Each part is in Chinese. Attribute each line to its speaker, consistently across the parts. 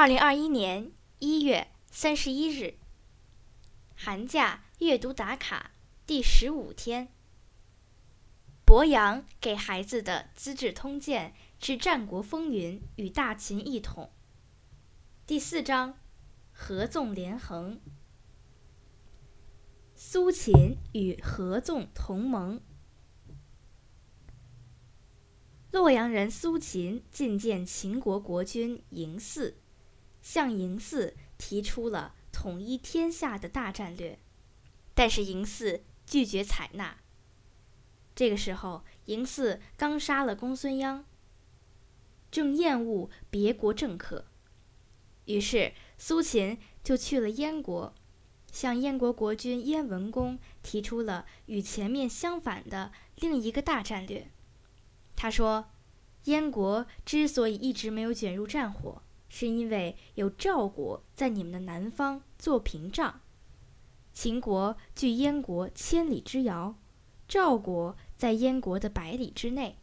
Speaker 1: 二零二一年一月三十一日，寒假阅读打卡第十五天。博洋给孩子的《资治通鉴》之战国风云与大秦一统。第四章，合纵连横。苏秦与合纵同盟。洛阳人苏秦觐见秦国国君嬴驷。向嬴驷提出了统一天下的大战略，但是嬴驷拒绝采纳。这个时候，嬴驷刚杀了公孙鞅，正厌恶别国政客，于是苏秦就去了燕国，向燕国国君燕文公提出了与前面相反的另一个大战略。他说：“燕国之所以一直没有卷入战火。”是因为有赵国在你们的南方做屏障，秦国距燕国千里之遥，赵国在燕国的百里之内。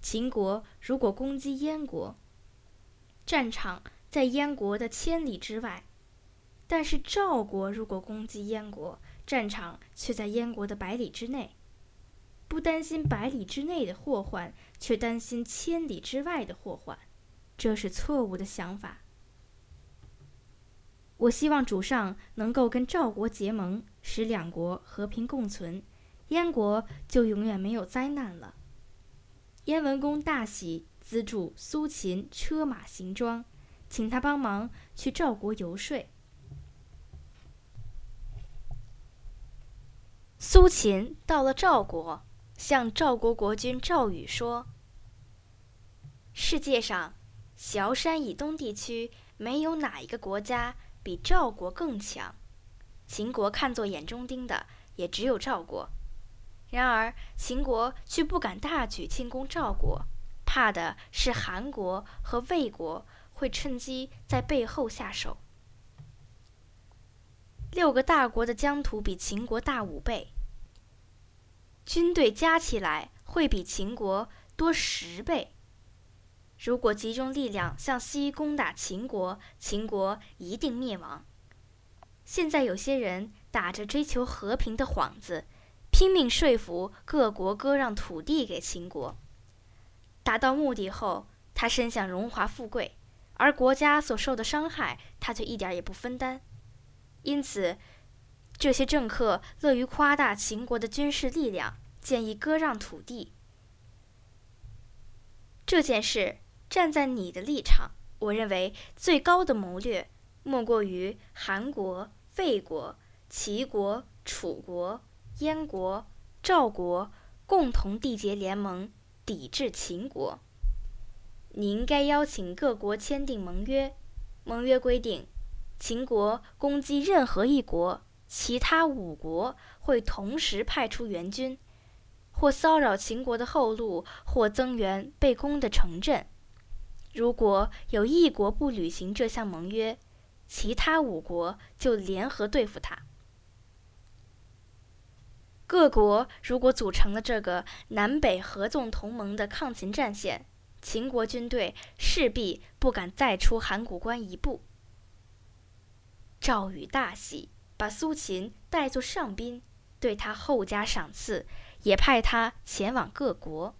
Speaker 1: 秦国如果攻击燕国，战场在燕国的千里之外；但是赵国如果攻击燕国，战场却在燕国的百里之内。不担心百里之内的祸患，却担心千里之外的祸患。这是错误的想法。我希望主上能够跟赵国结盟，使两国和平共存，燕国就永远没有灾难了。燕文公大喜，资助苏秦车马行装，请他帮忙去赵国游说。苏秦到了赵国，向赵国国君赵宇说：“世界上。”崤山以东地区没有哪一个国家比赵国更强，秦国看作眼中钉的也只有赵国。然而秦国却不敢大举进攻赵国，怕的是韩国和魏国会趁机在背后下手。六个大国的疆土比秦国大五倍，军队加起来会比秦国多十倍。如果集中力量向西攻打秦国，秦国一定灭亡。现在有些人打着追求和平的幌子，拼命说服各国割让土地给秦国。达到目的后，他身享荣华富贵，而国家所受的伤害，他却一点也不分担。因此，这些政客乐于夸大秦国的军事力量，建议割让土地。这件事。站在你的立场，我认为最高的谋略，莫过于韩国、魏国、齐国、楚国、燕国、赵国共同缔结联盟，抵制秦国。你应该邀请各国签订盟约，盟约规定，秦国攻击任何一国，其他五国会同时派出援军，或骚扰秦国的后路，或增援被攻的城镇。如果有一国不履行这项盟约，其他五国就联合对付他。各国如果组成了这个南北合纵同盟的抗秦战线，秦国军队势必不敢再出函谷关一步。赵宇大喜，把苏秦带作上宾，对他厚加赏赐，也派他前往各国。